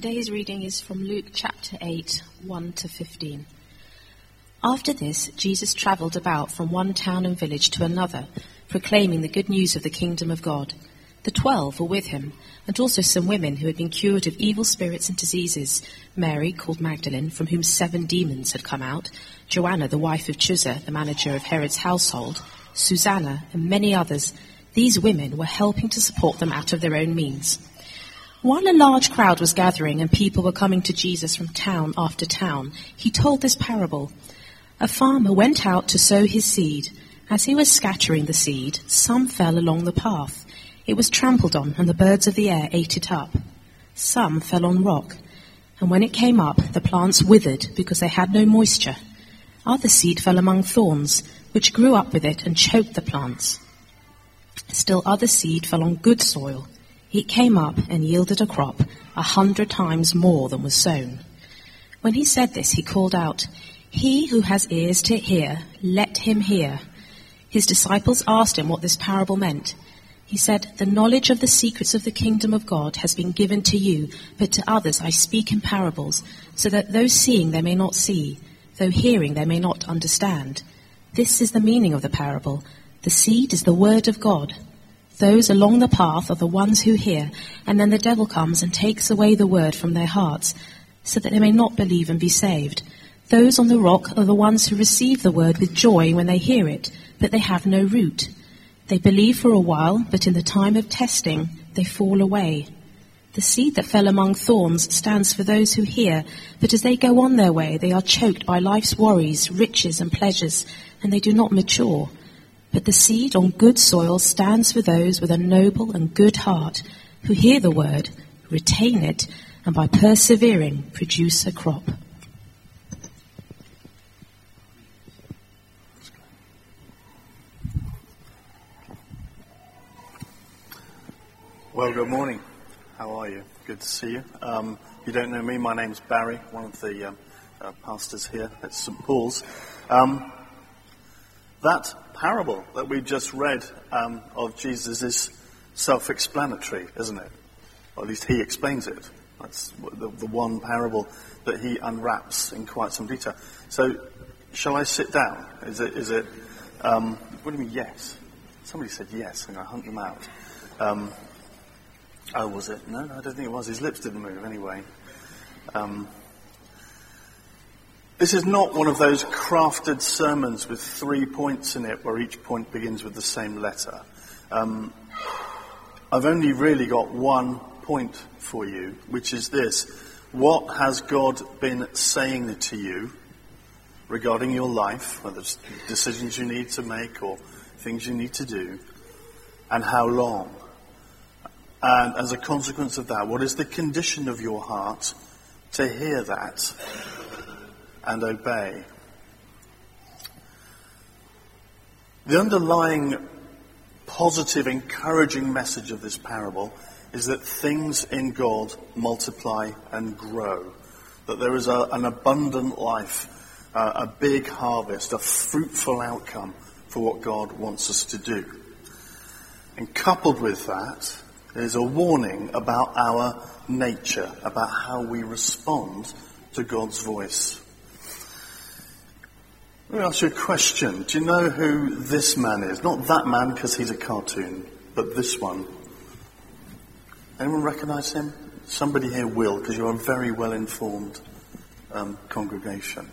Today's reading is from Luke chapter 8, 1 to 15. After this, Jesus travelled about from one town and village to another, proclaiming the good news of the kingdom of God. The twelve were with him, and also some women who had been cured of evil spirits and diseases Mary, called Magdalene, from whom seven demons had come out, Joanna, the wife of Chuza, the manager of Herod's household, Susanna, and many others. These women were helping to support them out of their own means. While a large crowd was gathering and people were coming to Jesus from town after town, he told this parable. A farmer went out to sow his seed. As he was scattering the seed, some fell along the path. It was trampled on, and the birds of the air ate it up. Some fell on rock, and when it came up, the plants withered because they had no moisture. Other seed fell among thorns, which grew up with it and choked the plants. Still other seed fell on good soil it came up and yielded a crop a hundred times more than was sown. When he said this, he called out, He who has ears to hear, let him hear. His disciples asked him what this parable meant. He said, The knowledge of the secrets of the kingdom of God has been given to you, but to others I speak in parables, so that those seeing they may not see, though hearing they may not understand. This is the meaning of the parable. The seed is the word of God. Those along the path are the ones who hear, and then the devil comes and takes away the word from their hearts, so that they may not believe and be saved. Those on the rock are the ones who receive the word with joy when they hear it, but they have no root. They believe for a while, but in the time of testing, they fall away. The seed that fell among thorns stands for those who hear, but as they go on their way, they are choked by life's worries, riches, and pleasures, and they do not mature. But the seed on good soil stands for those with a noble and good heart who hear the word, retain it, and by persevering produce a crop. Well, good morning. How are you? Good to see you. Um, if you don't know me, my name's Barry, one of the um, uh, pastors here at St. Paul's. Um, that parable that we just read um, of Jesus is self explanatory, isn't it? Or at least he explains it. That's the, the, one parable that he unwraps in quite some detail. So, shall I sit down? Is it, is it um, what do you mean, yes? Somebody said yes, and I hunt them out. Um, oh, was it? No, I don't think it was. His lips didn't move anyway. Um, this is not one of those crafted sermons with three points in it where each point begins with the same letter. Um, I've only really got one point for you, which is this. What has God been saying to you regarding your life, whether it's decisions you need to make or things you need to do, and how long? And as a consequence of that, what is the condition of your heart to hear that and obey. The underlying positive, encouraging message of this parable is that things in God multiply and grow. That there is a, an abundant life, uh, a big harvest, a fruitful outcome for what God wants us to do. And coupled with that is a warning about our nature, about how we respond to God's voice. Let me ask you a question. Do you know who this man is? Not that man because he's a cartoon, but this one. Anyone recognize him? Somebody here will because you're a very well informed um, congregation.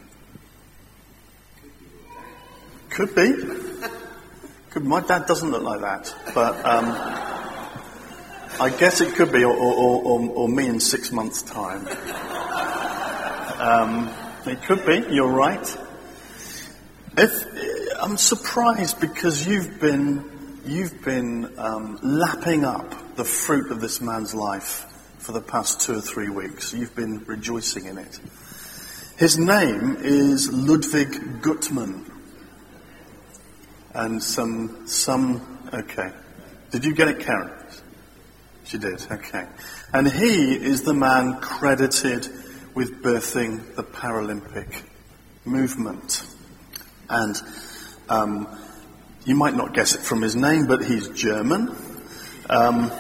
Could be. Could, my dad doesn't look like that, but um, I guess it could be, or, or, or, or me in six months' time. Um, it could be, you're right. If, I'm surprised because you've been, you've been um, lapping up the fruit of this man's life for the past two or three weeks. You've been rejoicing in it. His name is Ludwig Guttmann. And some, some, okay. Did you get it, Karen? She did, okay. And he is the man credited with birthing the Paralympic movement. And um, you might not guess it from his name, but he's German. Um,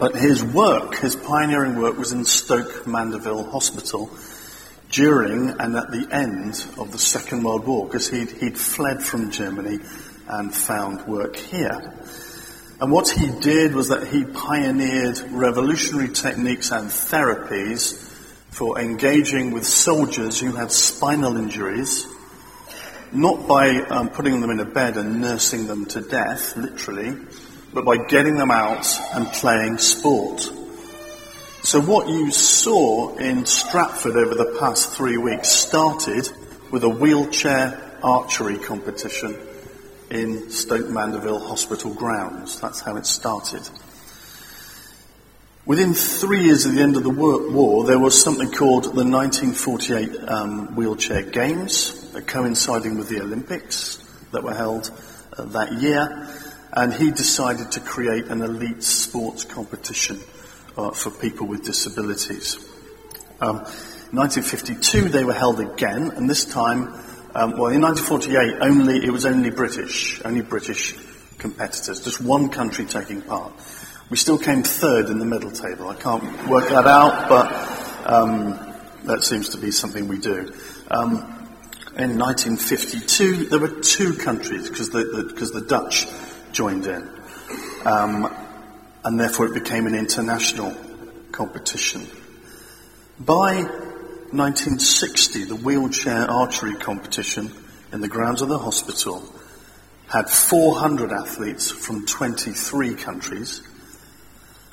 But his work, his pioneering work, was in Stoke Mandeville Hospital during and at the end of the Second World War, because he'd, he'd fled from Germany and found work here. And what he did was that he pioneered revolutionary techniques and therapies for engaging with soldiers who had spinal injuries, not by um, putting them in a bed and nursing them to death, literally, but by getting them out and playing sport. So what you saw in Stratford over the past three weeks started with a wheelchair archery competition in Stoke Mandeville Hospital grounds. That's how it started. Within three years of the end of the war, there was something called the 1948 um, Wheelchair Games, coinciding with the Olympics that were held uh, that year and he decided to create an elite sports competition uh, for people with disabilities. Um, 1952, they were held again, and this time, um, well, in 1948, only it was only British, only British competitors, just one country taking part. We still came third in the medal table. I can't work that out, but um, that seems to be something we do. Um, in 1952, there were two countries because the, the, the Dutch joined in. Um, and therefore it became an international competition. By 1960, the wheelchair archery competition in the grounds of the hospital had 400 athletes from 23 countries.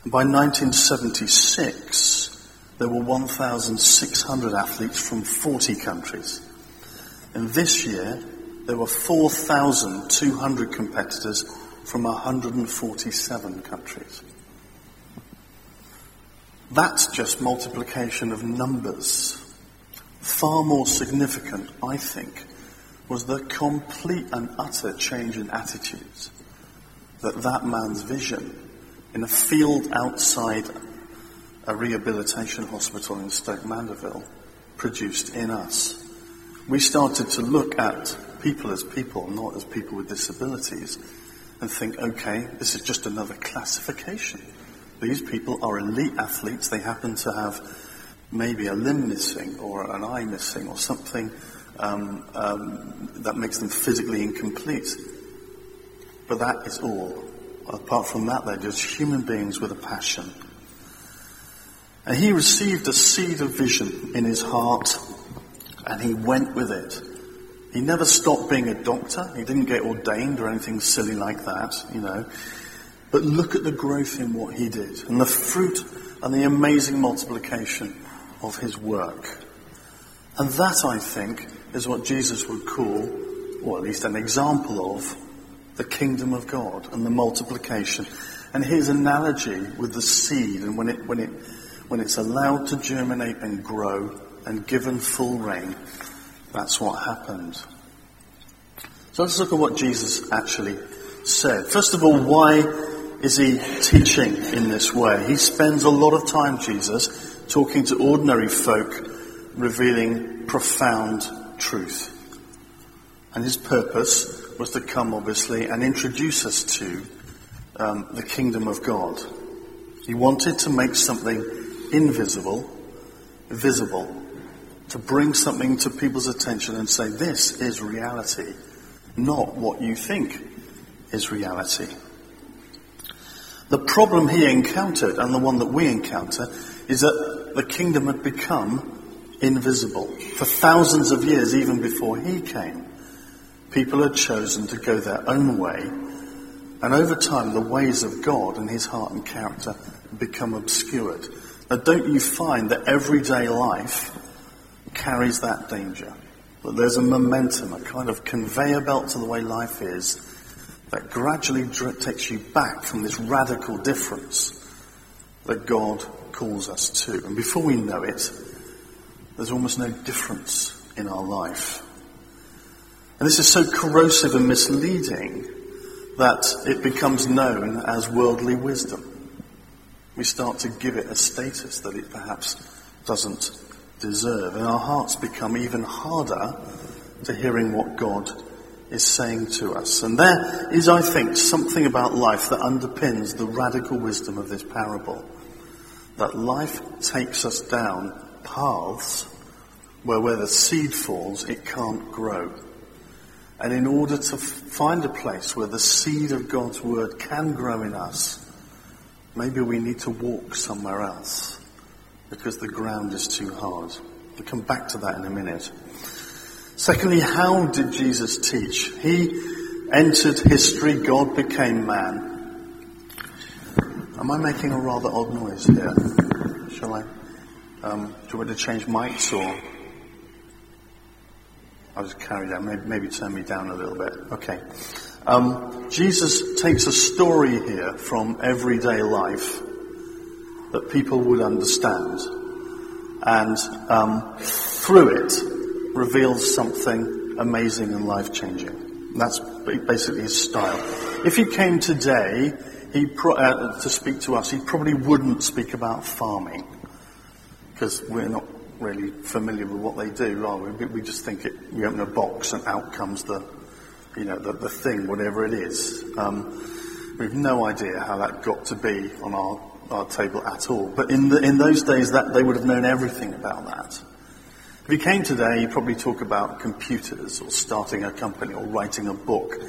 By 1976, there were 1,600 athletes from 40 countries. And this year, there were 4,200 competitors from 147 countries. That's just multiplication of numbers. Far more significant, I think, was the complete and utter change in attitudes that that man's vision in a field outside a rehabilitation hospital in Stoke Mandeville produced in us. We started to look at people as people, not as people with disabilities, and think, okay, this is just another classification. These people are elite athletes. They happen to have maybe a limb missing or an eye missing or something um, um, that makes them physically incomplete. But that is all. Apart from that, they're just human beings with a passion. And he received a seed of vision in his heart and he went with it. He never stopped being a doctor. He didn't get ordained or anything silly like that, you know. But look at the growth in what he did and the fruit and the amazing multiplication of his work. And that, I think, is what Jesus would call, or at least an example of, the kingdom of God and the multiplication. And his analogy with the seed and when it, when it, when it's allowed to germinate and grow and given full rain, that's what happened. So let's look at what Jesus actually said. First of all, why is he teaching in this way? He spends a lot of time, Jesus, talking to ordinary folk, revealing profound truth. And his purpose was to come, obviously, and introduce us to um, the kingdom of God. He wanted to make something invisible visible to bring something to people's attention and say, this is reality, not what you think is reality. The problem he encountered, and the one that we encounter, is that the kingdom had become invisible. For thousands of years, even before he came, people had chosen to go their own way, and over time, the ways of God and his heart and character become obscured. Now, don't you find that everyday life carries that danger. That there's a momentum, a kind of conveyor belt to the way life is that gradually takes you back from this radical difference that God calls us to. And before we know it, there's almost no difference in our life. And this is so corrosive and misleading that it becomes known as worldly wisdom. We start to give it a status that it perhaps doesn't deserve. And our hearts become even harder to hearing what God is saying to us. And there is, I think, something about life that underpins the radical wisdom of this parable. That life takes us down paths where where the seed falls, it can't grow. And in order to find a place where the seed of God's word can grow in us, maybe we need to walk somewhere else because the ground is too hard. We'll come back to that in a minute. Secondly, how did Jesus teach? He entered history, God became man. Am I making a rather odd noise here? Shall I? Um, do you want to change mics or? I'll just carry down. Maybe, maybe turn me down a little bit. Okay. Um, Jesus takes a story here from everyday life that people would understand, and um, through it reveals something amazing and life changing. That's basically his style. If he came today he pro- uh, to speak to us, he probably wouldn't speak about farming because we're not really familiar with what they do, are we? We just think it, we open a box and out comes the, you know, the, the thing, whatever it is. Um, we've no idea how that got to be on our, our table at all. But in, the, in those days, that they would have known everything about that. If you came today, you'd probably talk about computers or starting a company or writing a book,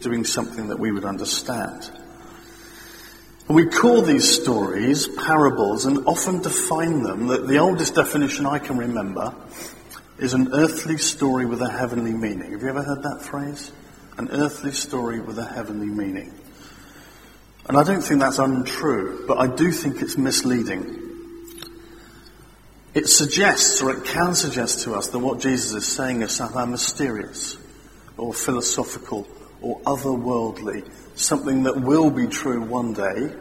doing something that we would understand. And we call these stories parables and often define them. That the oldest definition I can remember is an earthly story with a heavenly meaning. Have you ever heard that phrase? An earthly story with a heavenly meaning. And I don't think that's untrue, but I do think it's misleading. It suggests, or it can suggest to us, that what Jesus is saying is somehow mysterious, or philosophical, or otherworldly, something that will be true one day,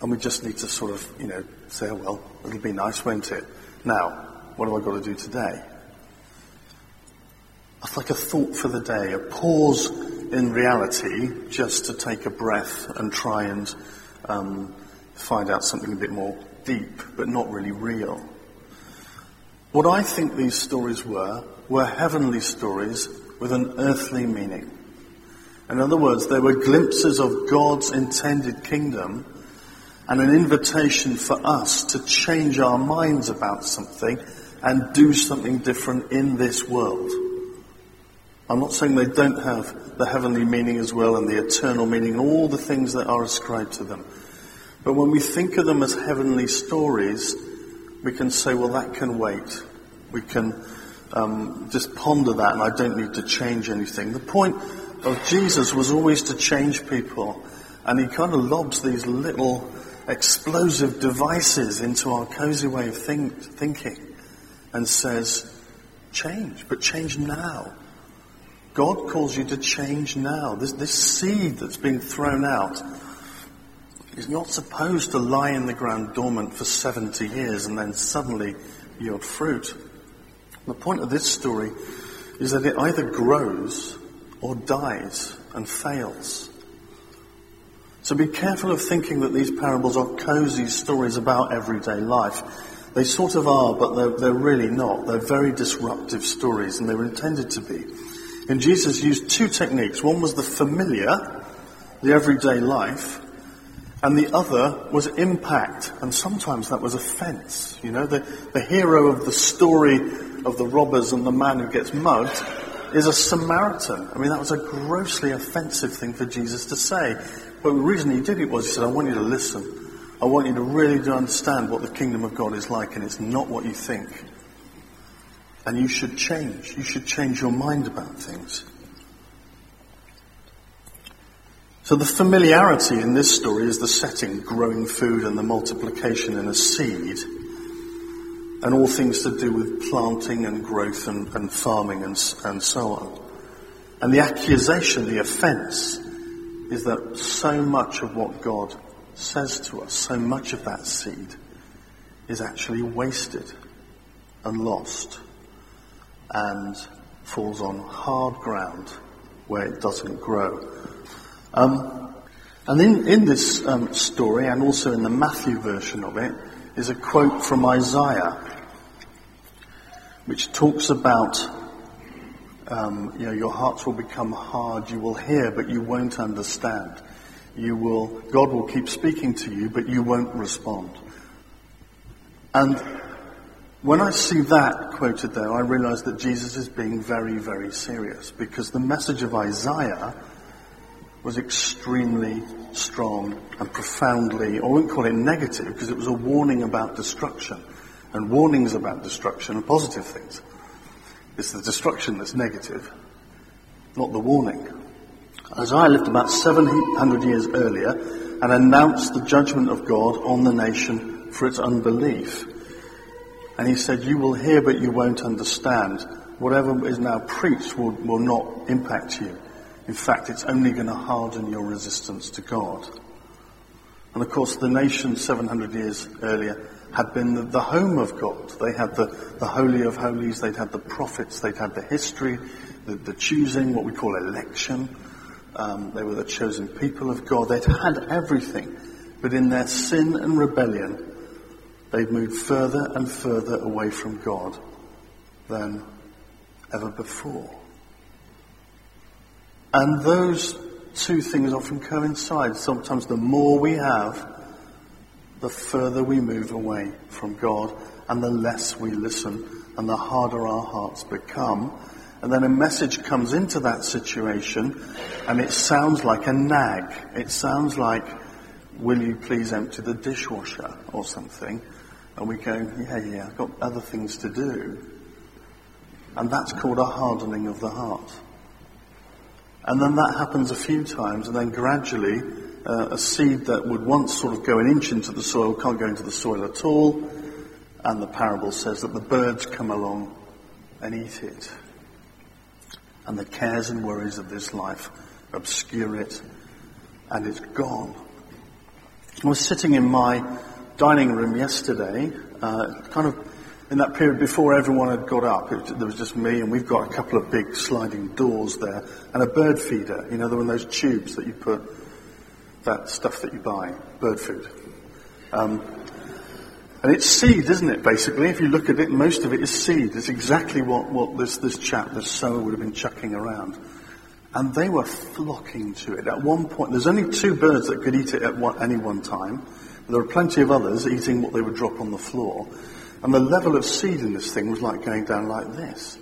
and we just need to sort of, you know, say, oh, well, it'll be nice, won't it? Now, what have I got to do today? It's like a thought for the day, a pause in reality just to take a breath and try and um, find out something a bit more deep, but not really real. What I think these stories were, were heavenly stories with an earthly meaning. In other words, they were glimpses of God's intended kingdom and an invitation for us to change our minds about something and do something different in this world. I'm not saying they don't have the heavenly meaning as well and the eternal meaning and all the things that are ascribed to them. But when we think of them as heavenly stories, we can say, well, that can wait. We can um, just ponder that, and I don't need to change anything. The point of Jesus was always to change people, and he kind of lobs these little explosive devices into our cozy way of think, thinking and says, change, but change now. God calls you to change now. This, this seed that's been thrown out is not supposed to lie in the ground dormant for 70 years and then suddenly yield fruit. The point of this story is that it either grows or dies and fails. So be careful of thinking that these parables are cozy stories about everyday life. They sort of are, but they're, they're really not. They're very disruptive stories, and they were intended to be. And Jesus used two techniques. One was the familiar, the everyday life, and the other was impact, and sometimes that was offense. You know, the, the hero of the story of the robbers and the man who gets mugged is a Samaritan. I mean, that was a grossly offensive thing for Jesus to say. But the reason he did it was he said, I want you to listen. I want you to really to understand what the kingdom of God is like, and it's not what you think. And you should change. You should change your mind about things. So the familiarity in this story is the setting, growing food and the multiplication in a seed, and all things to do with planting and growth and, and farming and, and so on. And the accusation, the offense, is that so much of what God says to us, so much of that seed, is actually wasted and lost and falls on hard ground where it doesn't grow. Um, and in, in this um, story, and also in the Matthew version of it, is a quote from Isaiah, which talks about um, you know, your hearts will become hard. You will hear, but you won't understand. You will, God will keep speaking to you, but you won't respond. And when I see that quoted there, I realize that Jesus is being very, very serious because the message of Isaiah was extremely strong and profoundly, I wouldn't call it negative because it was a warning about destruction. And warnings about destruction are positive things. It's the destruction that's negative, not the warning. Isaiah lived about 700 years earlier and announced the judgment of God on the nation for its unbelief. And he said, You will hear, but you won't understand. Whatever is now preached will, will not impact you. In fact, it's only going to harden your resistance to God. And of course, the nation 700 years earlier had been the, the home of God. They had the, the Holy of Holies, they'd had the prophets, they'd had the history, the, the choosing, what we call election. Um, they were the chosen people of God. They'd had everything. But in their sin and rebellion, they'd moved further and further away from God than ever before. And those two things often coincide. Sometimes the more we have, the further we move away from God and the less we listen and the harder our hearts become. And then a message comes into that situation and it sounds like a nag. It sounds like, will you please empty the dishwasher or something? And we go, yeah, yeah, I've got other things to do. And that's called a hardening of the heart. And then that happens a few times and then gradually uh, a seed that would once sort of go an inch into the soil can't go into the soil at all. And the parable says that the birds come along and eat it. And the cares and worries of this life obscure it, and it's gone. I was sitting in my dining room yesterday, uh, kind of in that period before everyone had got up. It, there was just me, and we've got a couple of big sliding doors there, and a bird feeder. You know, there were those tubes that you put that stuff that you buy, bird food. Um, and it's seed, isn't it, basically? If you look at it, most of it is seed. It's exactly what, what this, this chap, this sower, would have been chucking around. And they were flocking to it. At one point, there's only two birds that could eat it at one, any one time. There were plenty of others eating what they would drop on the floor. And the level of seed in this thing was like going down like this.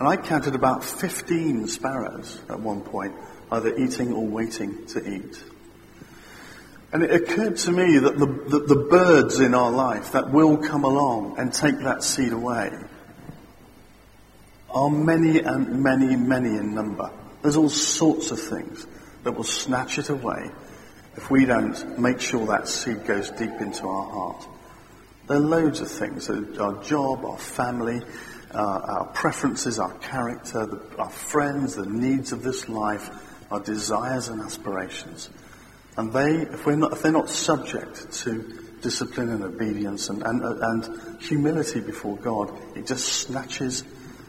And I counted about 15 sparrows at one point, either eating or waiting to eat. And it occurred to me that the, the, the, birds in our life that will come along and take that seed away are many and many, many in number. There's all sorts of things that will snatch it away if we don't make sure that seed goes deep into our heart. There are loads of things. Our job, our family, uh, our preferences, our character, the, our friends, the needs of this life, our desires and aspirations. And they, if, we're not, if they're not subject to discipline and obedience and, and, and humility before God, it just snatches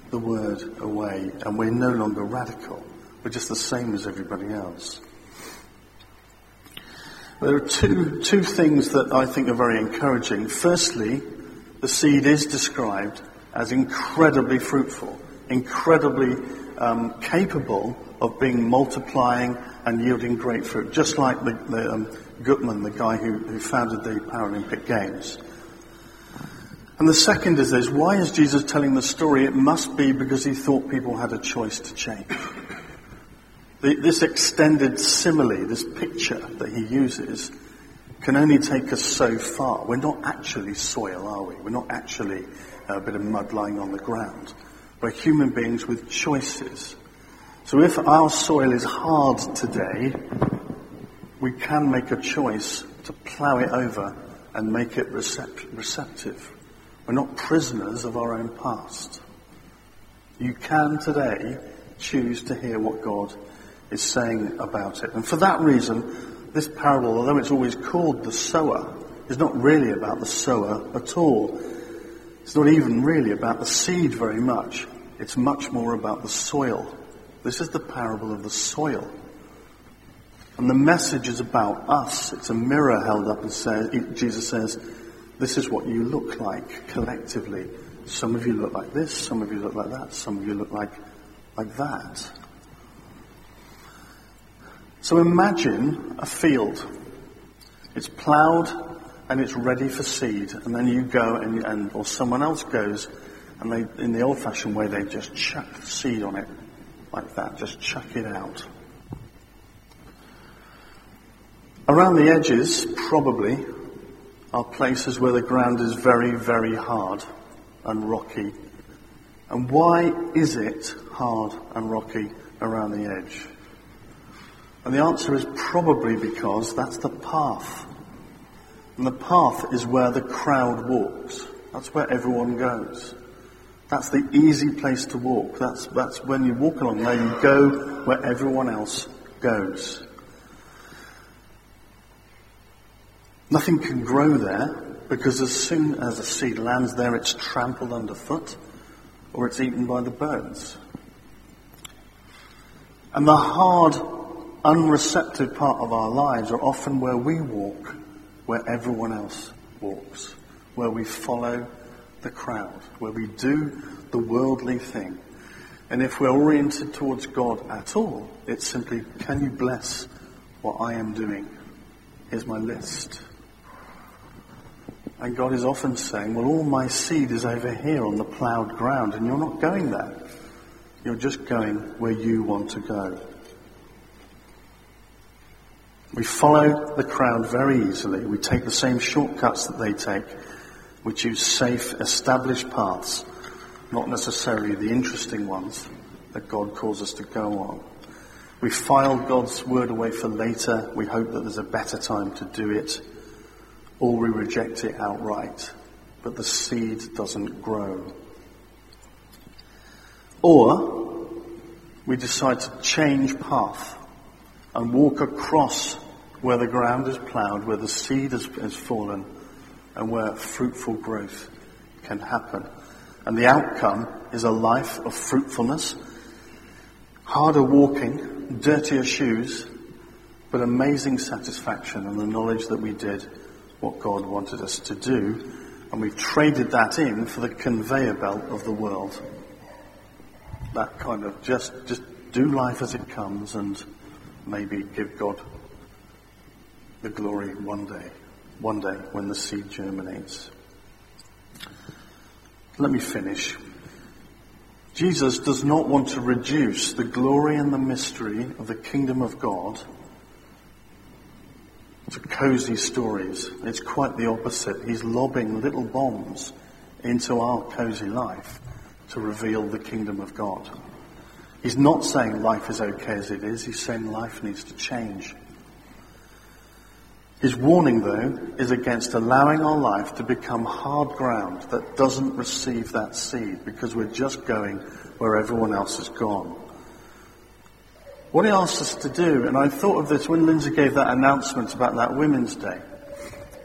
the word away and we're no longer radical. We're just the same as everybody else. There are two, two things that I think are very encouraging. Firstly, the seed is described as incredibly fruitful, incredibly um, capable of being multiplying and yielding great fruit, just like the, the um, Guttmann, the guy who, who founded the Paralympic Games. And the second is this why is Jesus telling the story? It must be because he thought people had a choice to change. This extended simile, this picture that he uses, can only take us so far. We're not actually soil, are we? We're not actually uh, a bit of mud lying on the ground. We're human beings with choices. So if our soil is hard today, we can make a choice to plough it over and make it receptive. We're not prisoners of our own past. You can today choose to hear what God is saying about it. And for that reason, this parable, although it's always called the sower, is not really about the sower at all. It's not even really about the seed very much. It's much more about the soil this is the parable of the soil. And the message is about us. It's a mirror held up and says, Jesus says, this is what you look like collectively. Some of you look like this, some of you look like that, some of you look like like that. So imagine a field. It's ploughed and it's ready for seed, and then you go and, and or someone else goes, and they, in the old-fashioned way, they just chuck the seed on it like that, just chuck it out. Around the edges, probably, are places where the ground is very, very hard and rocky. And why is it hard and rocky around the edge? And the answer is probably because that's the path. And the path is where the crowd walks. That's where everyone goes. That's the easy place to walk. That's, that's when you walk along there, you go where everyone else goes. Nothing can grow there because as soon as a seed lands there, it's trampled underfoot or it's eaten by the birds. And the hard, unreceptive part of our lives are often where we walk, where everyone else walks, where we follow the crowd, where we do the worldly thing. And if we're oriented towards God at all, it's simply, can you bless what I am doing? Here's my list. And God is often saying, well, all my seed is over here on the ploughed ground, and you're not going there. You're just going where you want to go. We follow the crowd very easily. We take the same shortcuts that they take. We choose safe, established paths, not necessarily the interesting ones that God calls us to go on. We file God's word away for later. We hope that there's a better time to do it or we reject it outright, but the seed doesn't grow. Or we decide to change path and walk across where the ground is ploughed, where the seed has, has fallen, and where fruitful growth can happen. And the outcome is a life of fruitfulness, harder walking, dirtier shoes, but amazing satisfaction and the knowledge that we did what God wanted us to do, and we've traded that in for the conveyor belt of the world. That kind of just, just do life as it comes and maybe give God the glory one day, one day when the seed germinates. Let me finish. Jesus does not want to reduce the glory and the mystery of the kingdom of God to cozy stories. It's quite the opposite. He's lobbing little bombs into our cozy life to reveal the kingdom of God. He's not saying life is okay as it is. He's saying life needs to change. His warning, though, is against allowing our life to become hard ground that doesn't receive that seed because we're just going where everyone else has gone. What he asks us to do, and I thought of this when Lindsay gave that announcement about that Women's Day,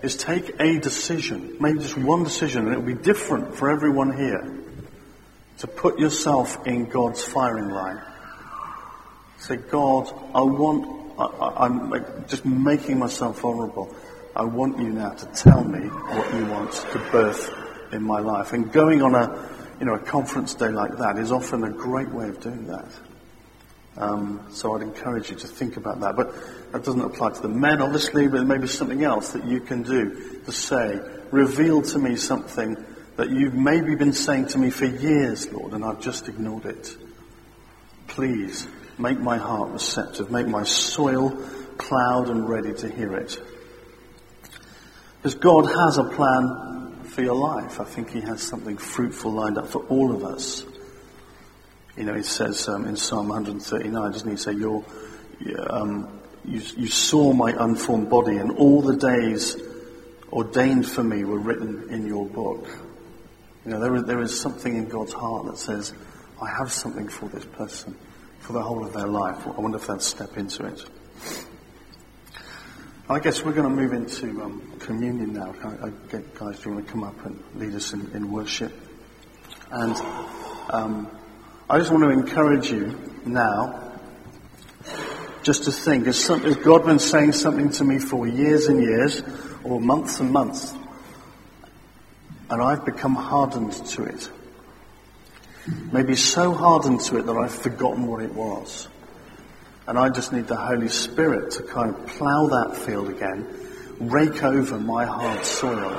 is take a decision, maybe just one decision, and it will be different for everyone here, to put yourself in God's firing line. Say, God, I want, I, am just making myself vulnerable. I want you now to tell me what you want to birth in my life. And going on a, you know, a conference day like that is often a great way of doing that. Um, so I'd encourage you to think about that. But that doesn't apply to the men, obviously, but maybe something else that you can do to say, reveal to me something that you've maybe been saying to me for years, Lord, and I've just ignored it. Please make my heart receptive, make my soil plowed and ready to hear it. Because God has a plan for your life. I think He has something fruitful lined up for all of us. You know, it says um, in Psalm 139, doesn't he say, You're, um, you, you saw my unformed body, and all the days ordained for me were written in your book. You know, there is, there is something in God's heart that says, I have something for this person for the whole of their life. I wonder if they'd step into it. I guess we're going to move into um, communion now. I, I get guys, do you want to come up and lead us in, in worship? And um, I just want to encourage you now just to think, has God been saying something to me for years and years, or months and months, and I've become hardened to it? maybe so hardened to it that I've forgotten what it was. And I just need the Holy Spirit to kind of plough that field again, rake over my hard soil,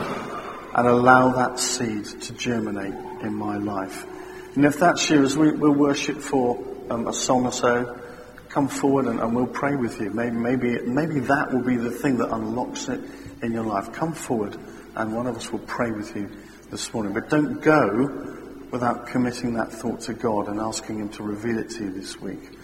and allow that seed to germinate in my life. And if that's you, as we, will worship for um, a song or so, come forward and, and, we'll pray with you. Maybe, maybe, maybe that will be the thing that unlocks it in your life. Come forward and one of us will pray with you this morning. But don't go without committing that thought to God and asking Him to reveal it to you this week.